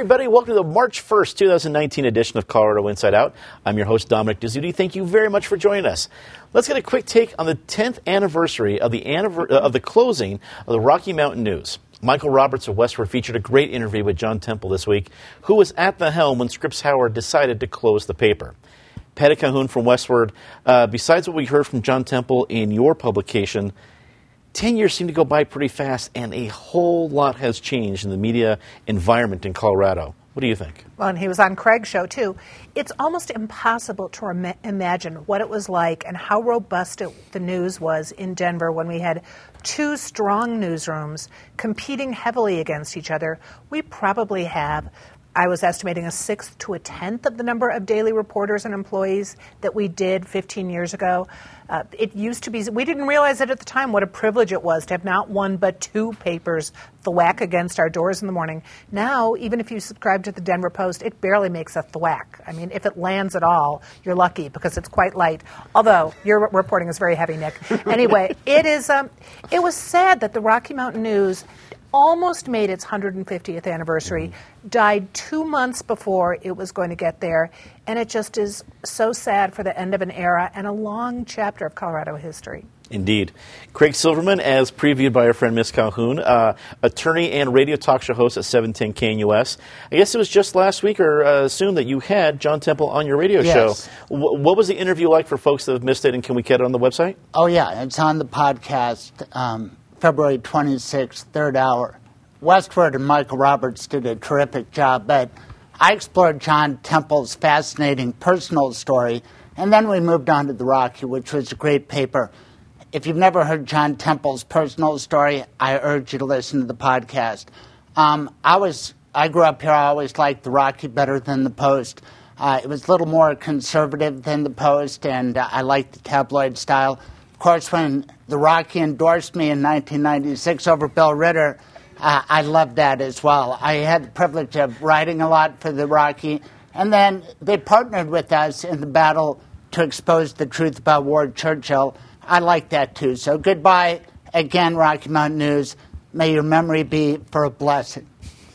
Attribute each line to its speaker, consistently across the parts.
Speaker 1: Everybody. Welcome to the March 1st, 2019 edition of Colorado Inside Out. I'm your host, Dominic Dezzutti. Thank you very much for joining us. Let's get a quick take on the 10th anniversary of the, anniver- uh, of the closing of the Rocky Mountain News. Michael Roberts of Westword featured a great interview with John Temple this week, who was at the helm when Scripps Howard decided to close the paper. Patty Calhoun from Westword, uh, besides what we heard from John Temple in your publication, 10 years seem to go by pretty fast, and a whole lot has changed in the media environment in Colorado. What do you think?
Speaker 2: Well, and he was on Craig's show too. It's almost impossible to imagine what it was like and how robust it, the news was in Denver when we had two strong newsrooms competing heavily against each other. We probably have I was estimating a sixth to a tenth of the number of daily reporters and employees that we did 15 years ago. Uh, it used to be, we didn't realize it at the time what a privilege it was to have not one but two papers thwack against our doors in the morning. Now, even if you subscribe to the Denver Post, it barely makes a thwack. I mean, if it lands at all, you're lucky because it's quite light. Although your reporting is very heavy, Nick. Anyway, it is. Um, it was sad that the Rocky Mountain News almost made its 150th anniversary, mm-hmm. died two months before it was going to get there, and it just is so sad for the end of an era and a long chapter of Colorado history.
Speaker 1: Indeed. Craig Silverman, as previewed by our friend Miss Calhoun, uh, attorney and radio talk show host at 710 KNUS. I guess it was just last week or uh, soon that you had John Temple on your radio
Speaker 3: yes.
Speaker 1: show. W- what was the interview like for folks that have missed it, and can we get it on the website?
Speaker 3: Oh, yeah, it's on the podcast. Um, February 26th, third hour. Westword and Michael Roberts did a terrific job, but I explored John Temple's fascinating personal story, and then we moved on to The Rocky, which was a great paper. If you've never heard John Temple's personal story, I urge you to listen to the podcast. Um, I was I grew up here. I always liked The Rocky better than The Post. Uh, it was a little more conservative than The Post, and uh, I liked the tabloid style. Course, when The Rocky endorsed me in 1996 over Bill Ritter, uh, I loved that as well. I had the privilege of writing a lot for the Rocky, and then they partnered with us in the battle to expose the truth about Ward Churchill. I like that too. So goodbye again, Rocky Mountain News. May your memory be for a blessing.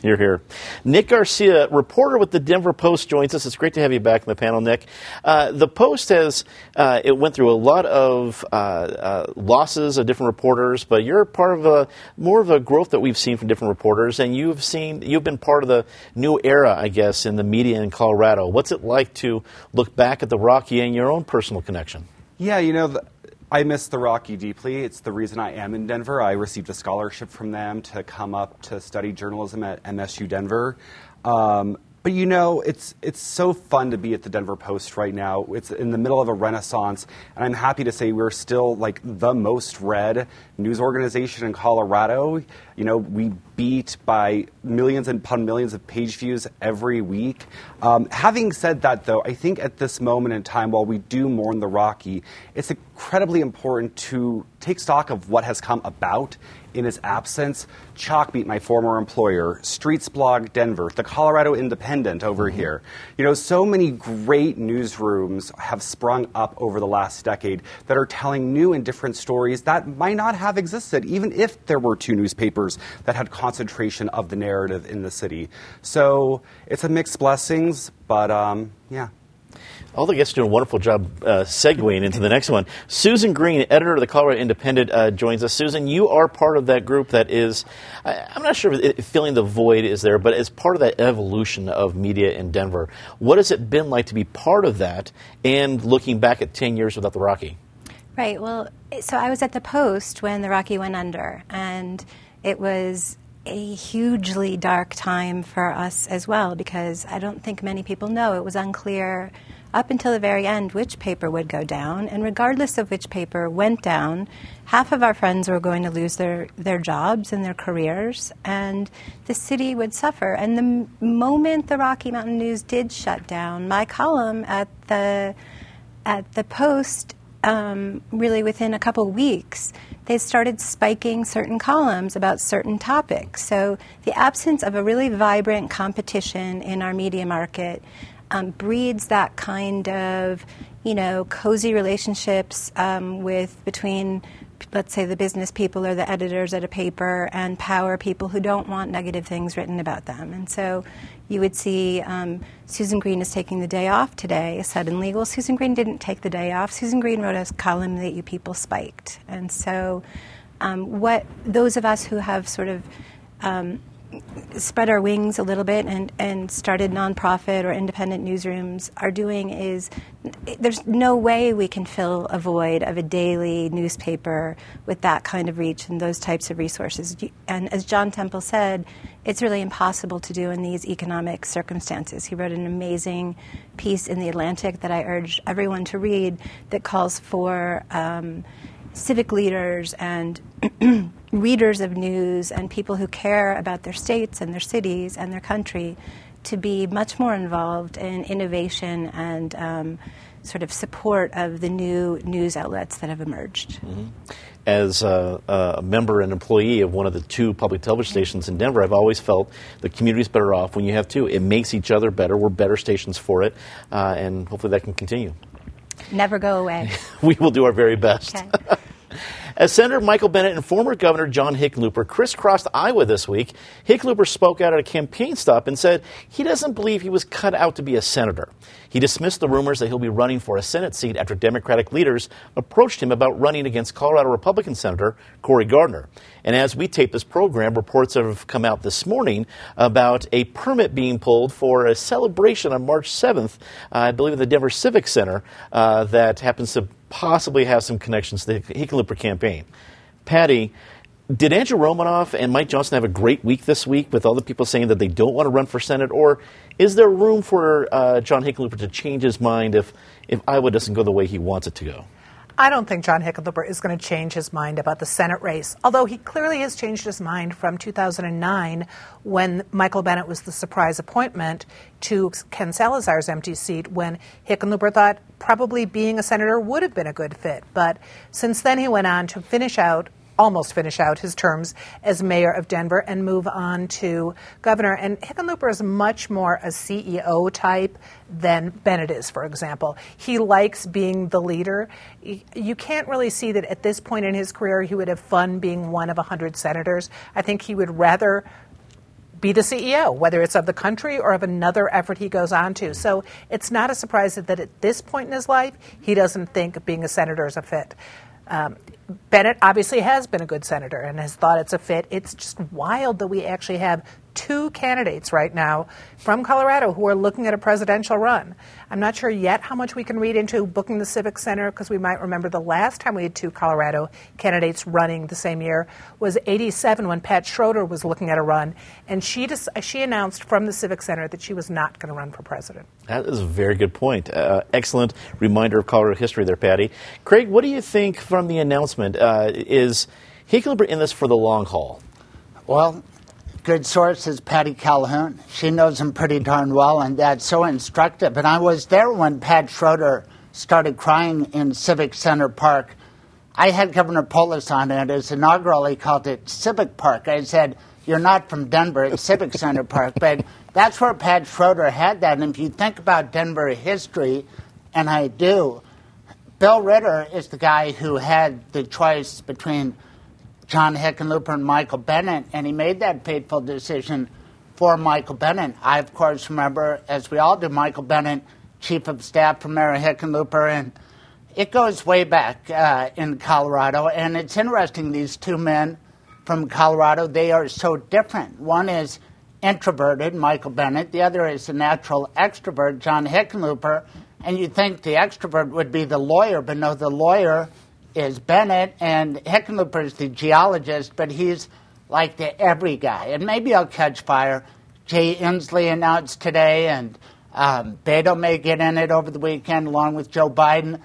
Speaker 1: You're here. Nick Garcia, reporter with the Denver Post, joins us. It's great to have you back in the panel, Nick. Uh, the Post has uh, it went through a lot of uh, uh losses of different reporters, but you're part of a more of a growth that we've seen from different reporters, and you've seen you've been part of the new era, I guess, in the media in Colorado. What's it like to look back at the Rocky and your own personal connection?
Speaker 4: Yeah, you know, the, I miss the Rocky deeply. It's the reason I am in Denver. I received a scholarship from them to come up to study journalism at MSU Denver. Um, but you know, it's it's so fun to be at the Denver Post right now. It's in the middle of a renaissance, and I'm happy to say we're still like the most read news organization in Colorado. You know, we beat by millions and upon millions of page views every week. Um, having said that, though, I think at this moment in time, while we do mourn the Rocky, it's incredibly important to take stock of what has come about in his absence. Chalkbeat, my former employer, Streetsblog Denver, the Colorado Independent over mm-hmm. here. You know, so many great newsrooms have sprung up over the last decade that are telling new and different stories that might not have existed, even if there were two newspapers that had concentration of the narrative in the city. So it's a mixed blessings, but um, yeah.
Speaker 1: All the guests are doing a wonderful job uh, segueing into the next one. Susan Greene, editor of the Colorado Independent, uh, joins us. Susan, you are part of that group that is, I, am not sure if filling the void is there, but as part of that evolution of media in Denver. What has it been like to be part of that and looking back at 10 years without the Rocky?
Speaker 5: Right. Well, so I was at the Post when the Rocky went under, and it was a hugely dark time for us as well because I don't think many people know it was unclear up until the very end which paper would go down. And regardless of which paper went down, half of our friends were going to lose their, their jobs and their careers, and the city would suffer. And the m- moment the Rocky Mountain News did shut down, my column at the at the Post, um, really within a couple weeks, they started spiking certain columns about certain topics. So the absence of a really vibrant competition in our media market um, breeds that kind of, you know, cozy relationships um, with between let's say the business people or the editors at a paper and power people who don't want negative things written about them. And so you would see um, Susan Greene is taking the day off today suddenly. Well, Susan Greene didn't take the day off. Susan Greene wrote a column that you people spiked. And so um, what those of us who have sort of um, spread our wings a little bit and, and started nonprofit or independent newsrooms are doing is there's no way we can fill a void of a daily newspaper with that kind of reach and those types of resources. And as John Temple said, it's really impossible to do in these economic circumstances. He wrote an amazing piece in The Atlantic that I urge everyone to read that calls for. Um, civic leaders and readers of news and people who care about their states and their cities and their country to be much more involved in innovation and um, sort of support of the new news outlets that have emerged.
Speaker 1: Mm-hmm. As a, a, member and employee of one of the two public television stations in Denver, I've always felt the community is better off when you have two. It makes each other better. We're better stations for it, uh, and hopefully that can continue.
Speaker 5: Never go away.
Speaker 1: we will do our very best.
Speaker 5: Okay.
Speaker 1: As Senator Michael Bennet and former Governor John Hickenlooper crisscrossed Iowa this week, Hickenlooper spoke out at a campaign stop and said he doesn't believe he was cut out to be a senator. He dismissed the rumors that he'll be running for a Senate seat after Democratic leaders approached him about running against Colorado Republican Senator Cory Gardner. And as we tape this program, reports have come out this morning about a permit being pulled for a celebration on March 7th, uh, I believe at the Denver Civic Center, uh, that happens to possibly have some connections to the Hickenlooper campaign. Patty, did Andrew Romanoff and Mike Johnston have a great week this week with all the people saying that they don't want to run for Senate? Or is there room for uh, John Hickenlooper to change his mind if, if Iowa doesn't go the way he wants it to go?
Speaker 2: I don't think John Hickenlooper is going to change his mind about the Senate race, although he clearly has changed his mind from 2009 when Michael Bennet was the surprise appointment to Ken Salazar's empty seat when Hickenlooper thought probably being a senator would have been a good fit. But since then, he went on to finish out almost finish out his terms as mayor of Denver and move on to governor. And Hickenlooper is much more a CEO type than Bennet is, for example. He likes being the leader. You can't really see that at this point in his career he would have fun being one of 100 senators. I think he would rather be the CEO, whether it's of the country or of another effort he goes on to. So it's not a surprise that at this point in his life, he doesn't think being a senator is a fit. Um, Bennet obviously has been a good senator and has thought it's a fit. It's just wild that we actually have two candidates right now from Colorado who are looking at a presidential run. I'm not sure yet how much we can read into booking the Civic Center because we might remember the last time we had two Colorado candidates running the same year was 87 when Pat Schroeder was looking at a run, and she just, she announced from the Civic Center that she was not going to run for president.
Speaker 1: That is a very good point. Uh, excellent reminder of Colorado history there, Patty. Craig, what do you think from the announcement? Uh, is Hickenlooper in this for the long haul?
Speaker 3: Well, good source is Patty Calhoun. She knows him pretty darn well, and that's so instructive. And I was there when Pat Schroeder started crying in Civic Center Park. I had Governor Polis on at his inaugural. He called it Civic Park. I said, You're not from Denver, it's Civic Center Park. But that's where Pat Schroeder had that. And if you think about Denver history, and I do, Bill Ritter is the guy who had the choice between John Hickenlooper and Michael Bennet, and he made that fateful decision for Michael Bennet. I, of course, remember, as we all do, Michael Bennet, chief of staff for Mayor Hickenlooper, and it goes way back uh, in Colorado. And it's interesting, these two men from Colorado, they are so different. One is introverted, Michael Bennet, the other is a natural extrovert, John Hickenlooper. And you'd think the extrovert would be the lawyer, but no, the lawyer is Bennet, and Hickenlooper is the geologist, but he's like the every guy. And maybe I'll catch fire. Jay Inslee announced today, and um, Beto may get in it over the weekend along with Joe Biden.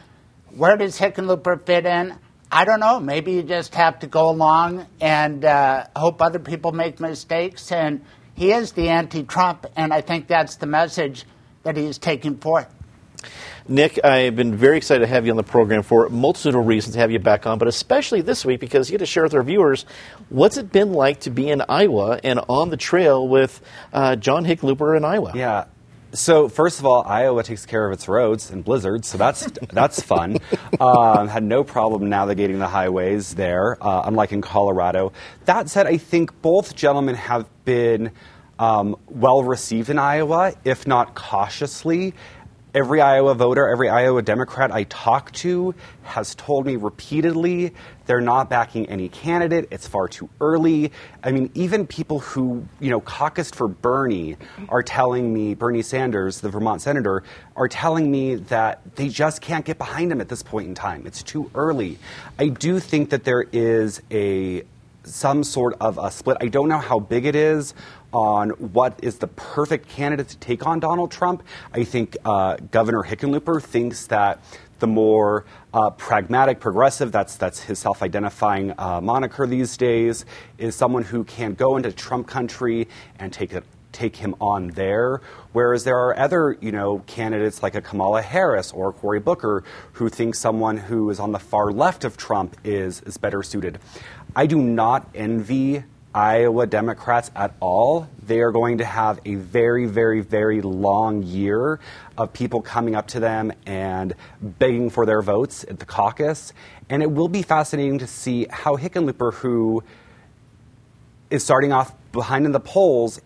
Speaker 3: Where does Hickenlooper fit in? I don't know. Maybe you just have to go along and uh, hope other people make mistakes. And he is the anti Trump, and I think that's the message that he's taking forth.
Speaker 1: Nick, I've been very excited to have you on the program for a multitude of reasons to have you back on, but especially this week because you get to share with our viewers what's it been like to be in Iowa and on the trail with uh, John Hickenlooper in Iowa.
Speaker 4: Yeah, So first of all, Iowa takes care of its roads and blizzards, so that's that's fun. Um, had no problem navigating the highways there, uh, unlike in Colorado. That said, I think both gentlemen have been um, well received in Iowa, if not cautiously every Iowa voter, every Iowa Democrat I talk to has told me repeatedly they're not backing any candidate. It's far too early. I mean, even people who, you know, caucused for Bernie are telling me, Bernie Sanders, the Vermont senator, are telling me that they just can't get behind him at this point in time. It's too early. I do think that there is a some sort of a split. I don't know how big it is on what is the perfect candidate to take on Donald Trump. I think uh, Governor Hickenlooper thinks that the more uh, pragmatic progressive, that's, that's his self identifying uh, moniker these days, is someone who can go into Trump country and take it take him on there. Whereas there are other, you know, candidates like a Kamala Harris or Cory Booker who think someone who is on the far left of Trump is, is better suited. I do not envy Iowa Democrats at all. They are going to have a very, very, very long year of people coming up to them and begging for their votes at the caucus. And it will be fascinating to see how Hickenlooper, who is starting off behind in the polls,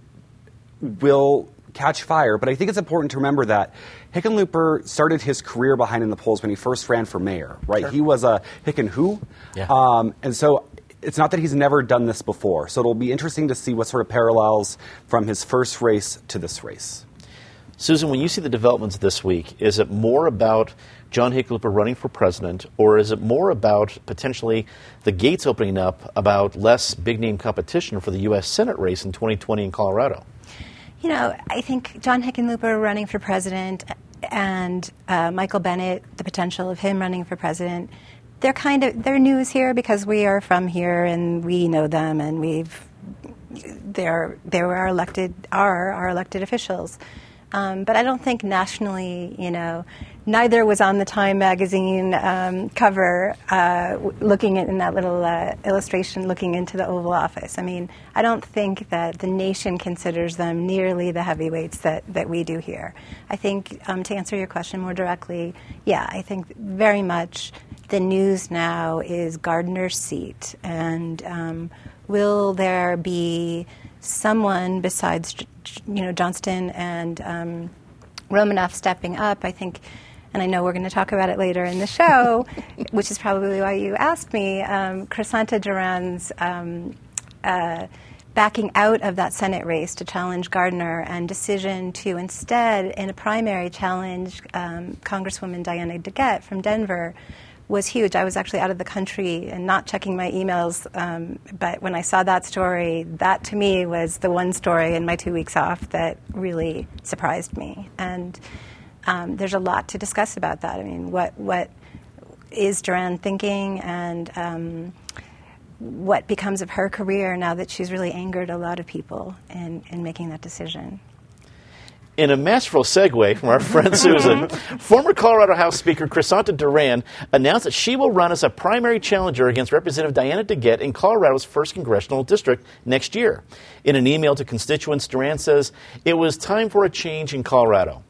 Speaker 4: will catch fire. But I think it's important to remember that Hickenlooper started his career behind in the polls when he first ran for mayor, right? Sure. He was a Hicken who. Yeah. Um, and so it's not that he's never done this before. So it'll be interesting to see what sort of parallels from his first race to this race.
Speaker 1: Susan, when you see the developments this week, is it more about John Hickenlooper running for president, or is it more about potentially the gates opening up about less big name competition for the U.S. Senate race in 2020 in Colorado?
Speaker 5: You know, I think John Hickenlooper running for president and uh, Michael Bennet, the potential of him running for president, they're kind of they're news here because we are from here and we know them and we've they're they were our elected are our elected officials. Um, but I don't think nationally, you know, neither was on the Time magazine um, cover uh, looking at, in that little uh, illustration looking into the Oval Office. I mean, I don't think that the nation considers them nearly the heavyweights that, that we do here. I think, um, to answer your question more directly, yeah, I think very much the news now is Gardner's seat, and um, will there be someone besides, you know, Johnston and um, Romanoff stepping up? I think, and I know we're going to talk about it later in the show, which is probably why you asked me. Um, Crisanta Duran's um, uh, backing out of that Senate race to challenge Gardner and decision to instead, in a primary, challenge um, Congresswoman Diana DeGette from Denver was huge. I was actually out of the country and not checking my emails, um, but when I saw that story, that to me was the one story in my two weeks off that really surprised me. And um, there's a lot to discuss about that. I mean, what what is Duran thinking, and um, what becomes of her career now that she's really angered a lot of people in, in making that decision
Speaker 1: in a masterful segue from our friend Susan, former Colorado House Speaker Crisanta Duran announced that she will run as a primary challenger against Representative Diana DeGette in Colorado's 1st Congressional District next year. In an email to constituents, Duran says it was time for a change in Colorado.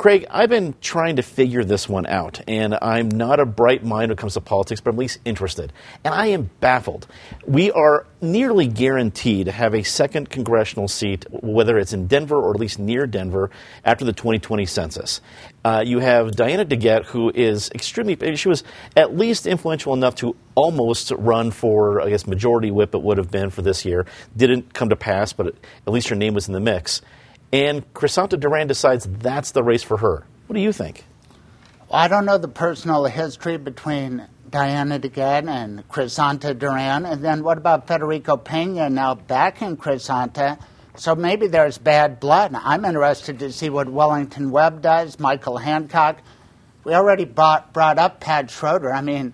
Speaker 1: Craig, I've been trying to figure this one out, and I'm not a bright mind when it comes to politics, but I'm at least interested. And I am baffled. We are nearly guaranteed to have a second congressional seat, whether it's in Denver or at least near Denver, after the 2020 census. Uh, you have Diana DeGette, who is extremely, she was at least influential enough to almost run for, I guess, majority whip it would have been for this year. Didn't come to pass, but at least her name was in the mix and Crisanta Duran decides that's the race for her. What do you think?
Speaker 3: Well, I don't know the personal history between Diana DeGette and Crisanta Duran. And then what about Federico Pena now backing Crisanta? So maybe there's bad blood. I'm interested to see what Wellington Webb does, Michael Hancock. We already brought, brought up Pat Schroeder. I mean,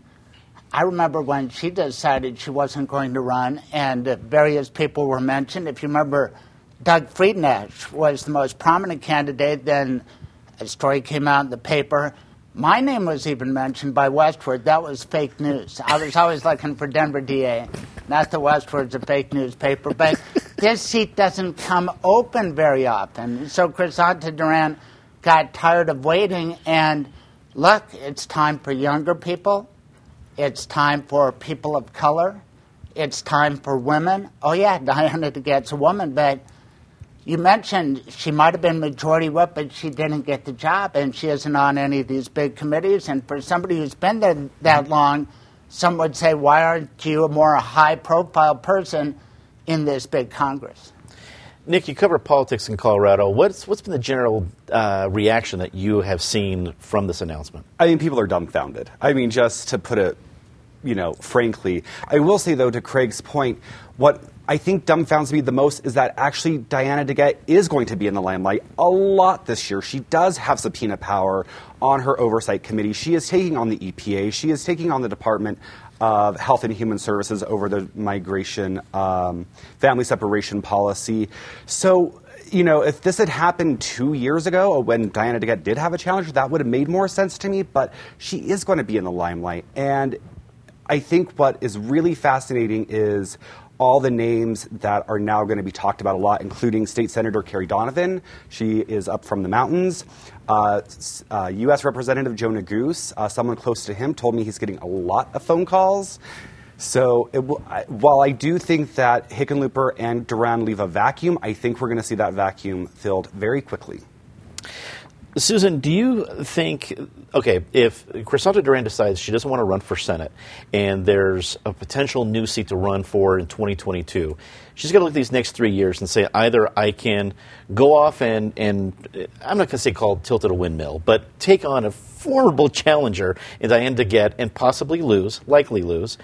Speaker 3: I remember when she decided she wasn't going to run, and various people were mentioned. If you remember, Doug Friednash was the most prominent candidate. Then a story came out in the paper. My name was even mentioned by Westword. That was fake news. I was always looking for Denver DA, not the Westword's a fake newspaper. But this seat doesn't come open very often. So Crisanta Duran got tired of waiting and look, it's time for younger people. It's time for people of color. It's time for women. Oh, yeah, Diana DeGette's a woman, but you mentioned she might have been majority whip, but she didn't get the job, and she isn't on any of these big committees. And for somebody who's been there that long, some would say, why aren't you a more high profile person in this big Congress?
Speaker 1: Nick, you cover politics in Colorado. What's what's been the general uh, reaction that you have seen from this announcement?
Speaker 4: I mean, people are dumbfounded. I mean, just to put it, you know, frankly, I will say though, to Craig's point, what I think dumbfounds me the most is that actually Diana DeGette is going to be in the limelight a lot this year. She does have subpoena power on her oversight committee. She is taking on the EPA. She is taking on the Department of Health and Human Services over the migration um, family separation policy. So, you know, if this had happened two years ago when Diana DeGette did have a challenge, that would have made more sense to me. But she is going to be in the limelight. And I think what is really fascinating is all the names that are now going to be talked about a lot, including State Senator Kerry Donovan. She is up from the mountains. Uh, uh, U.S. Representative Joe Neguse, uh, someone close to him, told me he's getting a lot of phone calls. So it, while I do think that Hickenlooper and Duran leave a vacuum, I think we're going to see that vacuum filled very quickly.
Speaker 1: Susan, do you think, okay, if Crisanta Duran decides she doesn't want to run for Senate and there's a potential new seat to run for in 2022, she's got to look at these next three years and say either I can go off and, and eh, I'm not going to say call tilted a windmill, but take on a formidable challenger in Diane DeGette and possibly lose, likely lose,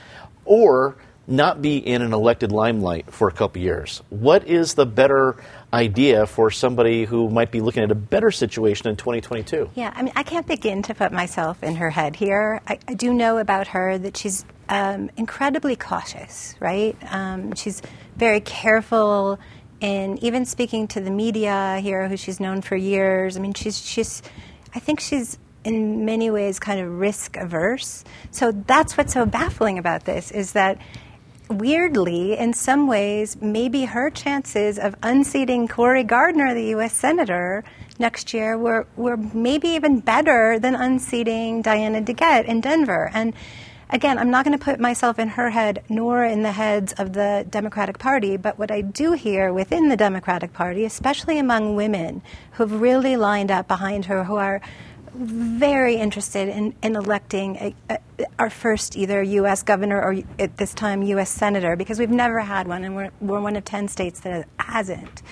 Speaker 1: or not be in an elected limelight for a couple years. What is the better idea for somebody who might be looking at a better situation in 2022?
Speaker 5: Yeah, I mean, I can't begin to put myself in her head here. I, I do know about her that she's um, incredibly cautious, right? Um, she's very careful in even speaking to the media here, who she's known for years. I mean, she's she's, I think she's in many ways kind of risk averse. So that's what's so baffling about this is that weirdly, in some ways, maybe her chances of unseating Cory Gardner, the U.S. Senator, next year were, were maybe even better than unseating Diana DeGette in Denver. And again, I'm not going to put myself in her head nor in the heads of the Democratic Party, but what I do hear within the Democratic Party, especially among women who've really lined up behind her, who are very interested in, in electing a, a, our first either U.S. governor or at this time U.S. senator because we've never had one and we're, we're one of 10 states that hasn't.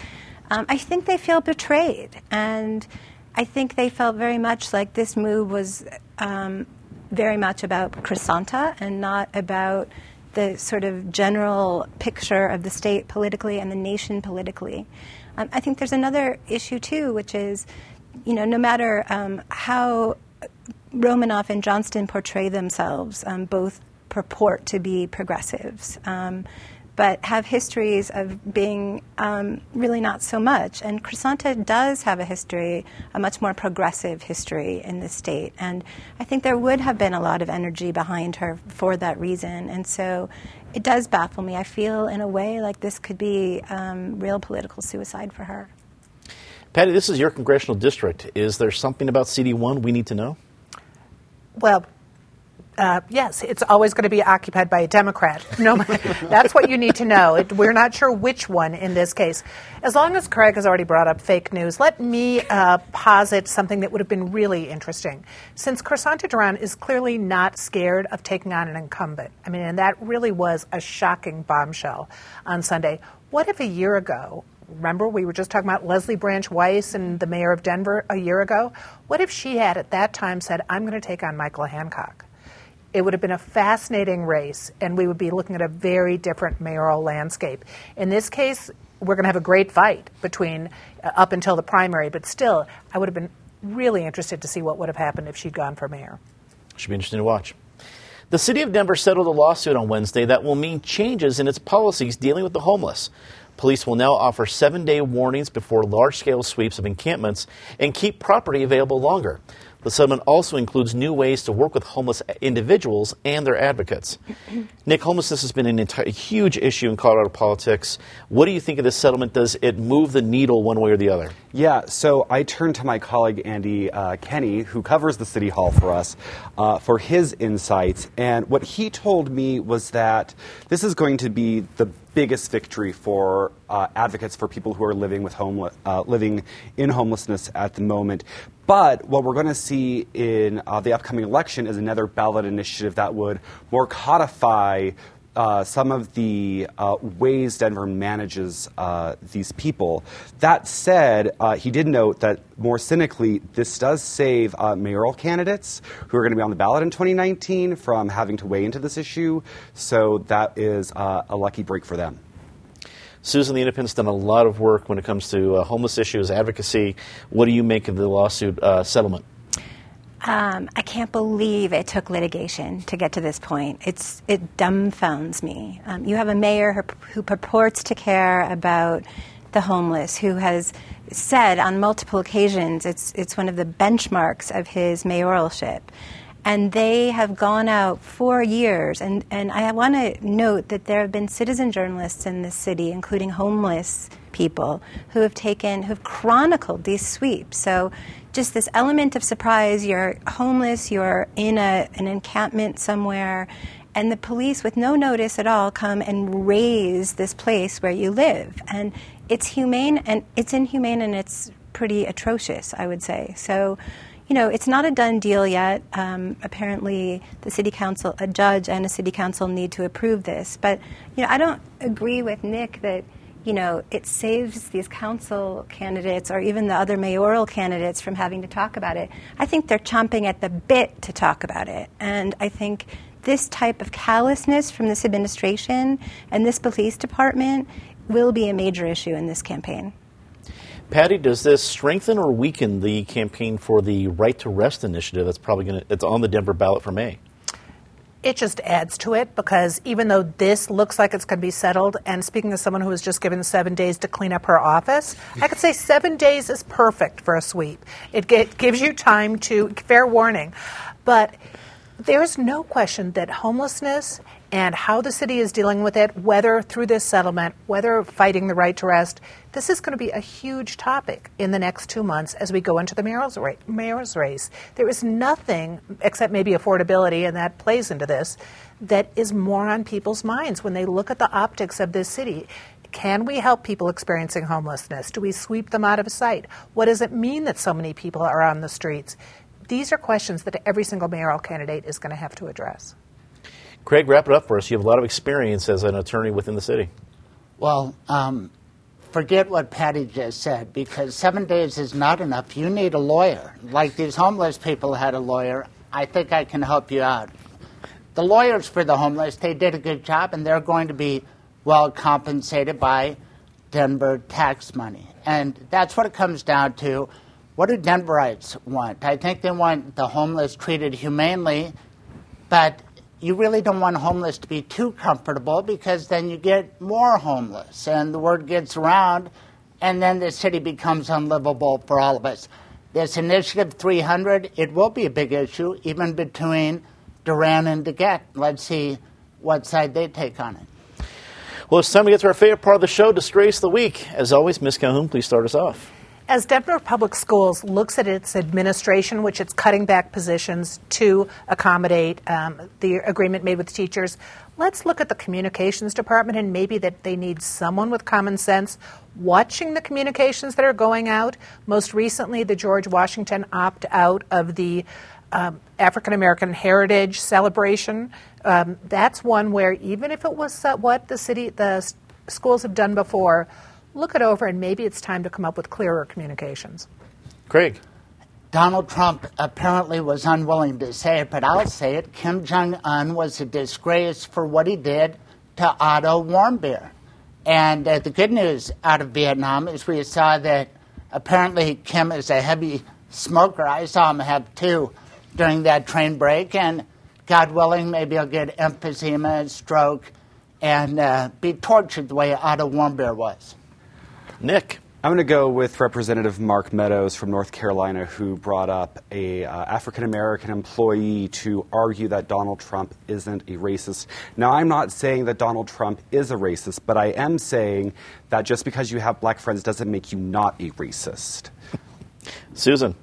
Speaker 5: Um, I think they feel betrayed. And I think they felt very much like this move was um, very much about Crisanta and not about the sort of general picture of the state politically and the nation politically. Um, I think there's another issue, too, which is you know, no matter um, how Romanoff and Johnston portray themselves, um, both purport to be progressives, um, but have histories of being um, really not so much. And Crisanta does have a history, a much more progressive history in the state. And I think there would have been a lot of energy behind her for that reason. And so it does baffle me. I feel, in a way, like this could be um, real political suicide for her.
Speaker 1: Patty, this is your congressional district. Is there something about CD1 we need to know?
Speaker 2: Well, uh, yes, it's always going to be occupied by a Democrat. No, that's what you need to know. It, we're not sure which one in this case. As long as Craig has already brought up fake news, let me uh, posit something that would have been really interesting. Since Crisanta Duran is clearly not scared of taking on an incumbent, I mean, and that really was a shocking bombshell on Sunday. What if a year ago remember we were just talking about Leslie Branch Weiss and the mayor of Denver a year ago? What if she had at that time said, I'm going to take on Michael Hancock? It would have been a fascinating race, and we would be looking at a very different mayoral landscape. In this case, we're going to have a great fight between uh, up until the primary, but still, I would have been really interested to see what would have happened if she'd gone for mayor.
Speaker 1: Should be interesting to watch. The city of Denver settled a lawsuit on Wednesday that will mean changes in its policies dealing with the homeless. Police will now offer seven day warnings before large scale sweeps of encampments and keep property available longer. The settlement also includes new ways to work with homeless individuals and their advocates. Nick, homelessness has been an entire, huge issue in Colorado politics. What do you think of this settlement? Does it move the needle one way or the other?
Speaker 4: Yeah, so I turned to my colleague Andy uh, Kenney, who covers the City Hall for us, uh, for his insights. And what he told me was that this is going to be the biggest victory for uh, advocates for people who are living with homeless, uh, living in homelessness at the moment. But what we're going to see in uh, the upcoming election is another ballot initiative that would more codify uh, some of the uh, ways Denver manages uh, these people. That said, uh, he did note that more cynically, this does save uh, mayoral candidates who are going to be on the ballot in 2019 from having to weigh into this issue. So that is uh, a lucky break for them.
Speaker 1: Susan, the Independent's done a lot of work when it comes to homeless issues, advocacy. What do you make of the lawsuit settlement?
Speaker 5: Um, I can't believe it took litigation to get to this point. It's, it dumbfounds me. Um, you have a mayor who, purports to care about the homeless, who has said on multiple occasions it's, it's one of the benchmarks of his mayoralship. And they have gone out for years. And, and I want to note that there have been citizen journalists in this city, including homeless people, who have taken, who have chronicled these sweeps. So just this element of surprise. You're homeless, you're in a, an encampment somewhere, and the police, with no notice at all, come and raze this place where you live. And it's humane, and it's inhumane, and it's pretty atrocious, I would say. So, you know, it's not a done deal yet. Um, apparently, the city council, a judge and a city council need to approve this. But, you know, I don't agree with Nick that you know, it saves these council candidates or even the other mayoral candidates from having to talk about it. I think they're chomping at the bit to talk about it. And I think this type of callousness from this administration and this police department will be a major issue in this campaign.
Speaker 1: Patty, does this strengthen or weaken the campaign for the Right to Rest initiative that's probably going to it's on the Denver ballot for May?
Speaker 2: it just adds to it because even though this looks like it's going to be settled, and speaking as someone who was just given seven days to clean up her office, I could say seven days is perfect for a sweep. It get, gives you time to, fair warning. But there's no question that homelessness and how the city is dealing with it, whether through this settlement, whether fighting the right to rest, this is going to be a huge topic in the next two months as we go into the mayor's, ra- mayor's race. There is nothing, except maybe affordability, and that plays into this, that is more on people's minds when they look at the optics of this city. Can we help people experiencing homelessness? Do we sweep them out of sight? What does it mean that so many people are on the streets? These are questions that every single mayoral candidate is going to have to address.
Speaker 1: Craig, wrap it up for us. You have a lot of experience as an attorney within the city.
Speaker 3: Well, um, forget what Patty just said because seven days is not enough. You need a lawyer. Like these homeless people had a lawyer. I think I can help you out. The lawyers for the homeless, they did a good job and they're going to be well compensated by Denver tax money. And that's what it comes down to. What do Denverites want? I think they want the homeless treated humanely, but you really don't want homeless to be too comfortable because then you get more homeless and the word gets around and then the city becomes unlivable for all of us. This Initiative 300, it will be a big issue even between Duran and DeGette. Let's see what side they take on it.
Speaker 1: Well, it's time to get to our favorite part of the show, Disgrace the Week. As always, Ms. Calhoun, please start us off.
Speaker 2: As Denver Public Schools looks at its administration, which it's cutting back positions to accommodate um, the agreement made with teachers, let's look at the communications department and maybe that they need someone with common sense watching the communications that are going out. Most recently, the George Washington opt out of the um, African American Heritage Celebration. Um, that's one where even if it was what the city, the schools have done before, look it over and maybe it's time to come up with clearer communications.
Speaker 1: Craig.
Speaker 3: Donald Trump apparently was unwilling to say it, but I'll say it. Kim Jong un was a disgrace for what he did to Otto Warmbier. And uh, the good news out of Vietnam is we saw that apparently Kim is a heavy smoker. I saw him have two during that train break, and God willing, maybe he'll get emphysema, stroke, and uh, be tortured the way Otto Warmbier was.
Speaker 1: Nick.
Speaker 4: I'm going to go with Representative Mark Meadows from North Carolina, who brought up a uh, African American employee to argue that Donald Trump isn't a racist. Now, I'm not saying that Donald Trump is a racist, but I am saying that just because you have black friends doesn't make you not a racist.
Speaker 1: Susan.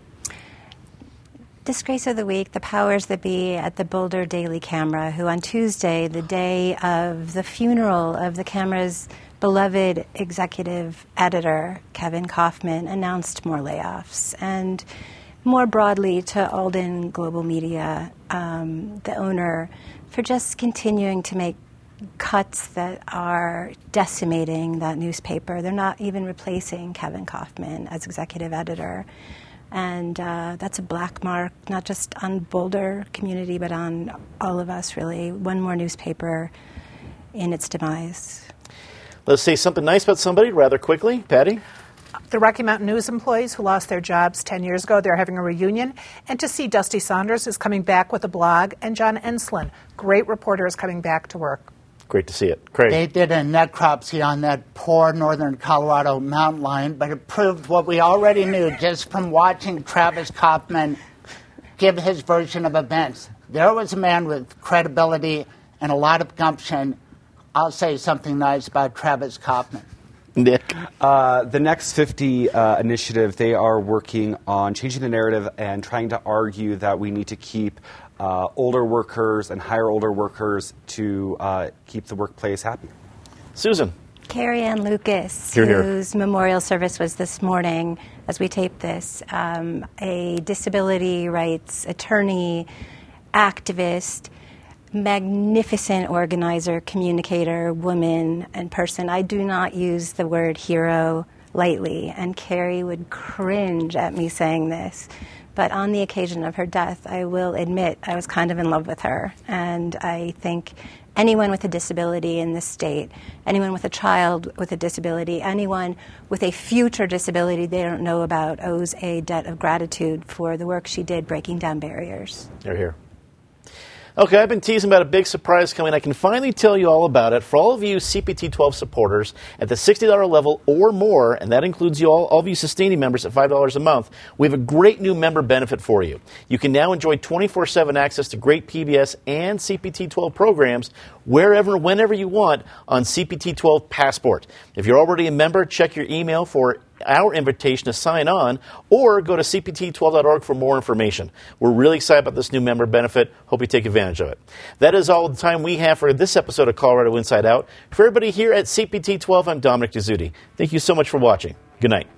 Speaker 5: Disgrace of the week, the powers that be at the Boulder Daily Camera, who on Tuesday, the day of the funeral of the camera's beloved executive editor, Kevin Kaufman, announced more layoffs. And more broadly to Alden Global Media, um, the owner, for just continuing to make cuts that are decimating that newspaper. They're not even replacing Kevin Kaufman as executive editor. And uh, that's a black mark, not just on Boulder community, but on all of us, really. One more newspaper in its demise.
Speaker 1: Let's say something nice about somebody rather quickly. Patty?
Speaker 2: The Rocky Mountain News employees who lost their jobs 10 years ago, they're having a reunion. And to see Dusty Saunders is coming back with a blog, and John Ensslin, great reporter, is coming back to work.
Speaker 1: Great to see it. Craig.
Speaker 3: They did a necropsy on that poor northern Colorado mountain lion, but it proved what we already knew just from watching Travis Kauffman give his version of events. There was a man with credibility and a lot of gumption I'll say something nice about Travis Kauffman.
Speaker 1: Nick.
Speaker 4: Uh, the Next 50 uh, initiative, they are working on changing the narrative and trying to argue that we need to keep uh, older workers and hire older workers to uh, keep the workplace happy.
Speaker 1: Susan.
Speaker 5: Carrie Ann Lucas,
Speaker 1: here, here.
Speaker 5: whose memorial service was this morning as we tape this, um, a disability rights attorney, activist magnificent organizer, communicator, woman, and person. I do not use the word hero lightly, and Carrie would cringe at me saying this. But on the occasion of her death, I will admit I was kind of in love with her. And I think anyone with a disability in this state, anyone with a child with a disability, anyone with a future disability they don't know about owes a debt of gratitude for the work she did breaking down barriers.
Speaker 1: You're here. Okay, I've been teasing about a big surprise coming. I can finally tell you all about it. For all of you CPT 12 supporters at the $60 level or more, and that includes you all, all of you sustaining members at $5 a month, we have a great new member benefit for you. You can now enjoy 24 7 access to great PBS and CPT 12 programs wherever, whenever you want on CPT 12 Passport. If you're already a member, check your email for our invitation to sign on or go to cpt12.org for more information. We're really excited about this new member benefit. Hope you take advantage of it. That is all the time we have for this episode of Colorado Inside Out. For everybody here at CPT12, I'm Dominic Dezzutti. Thank you so much for watching. Good night.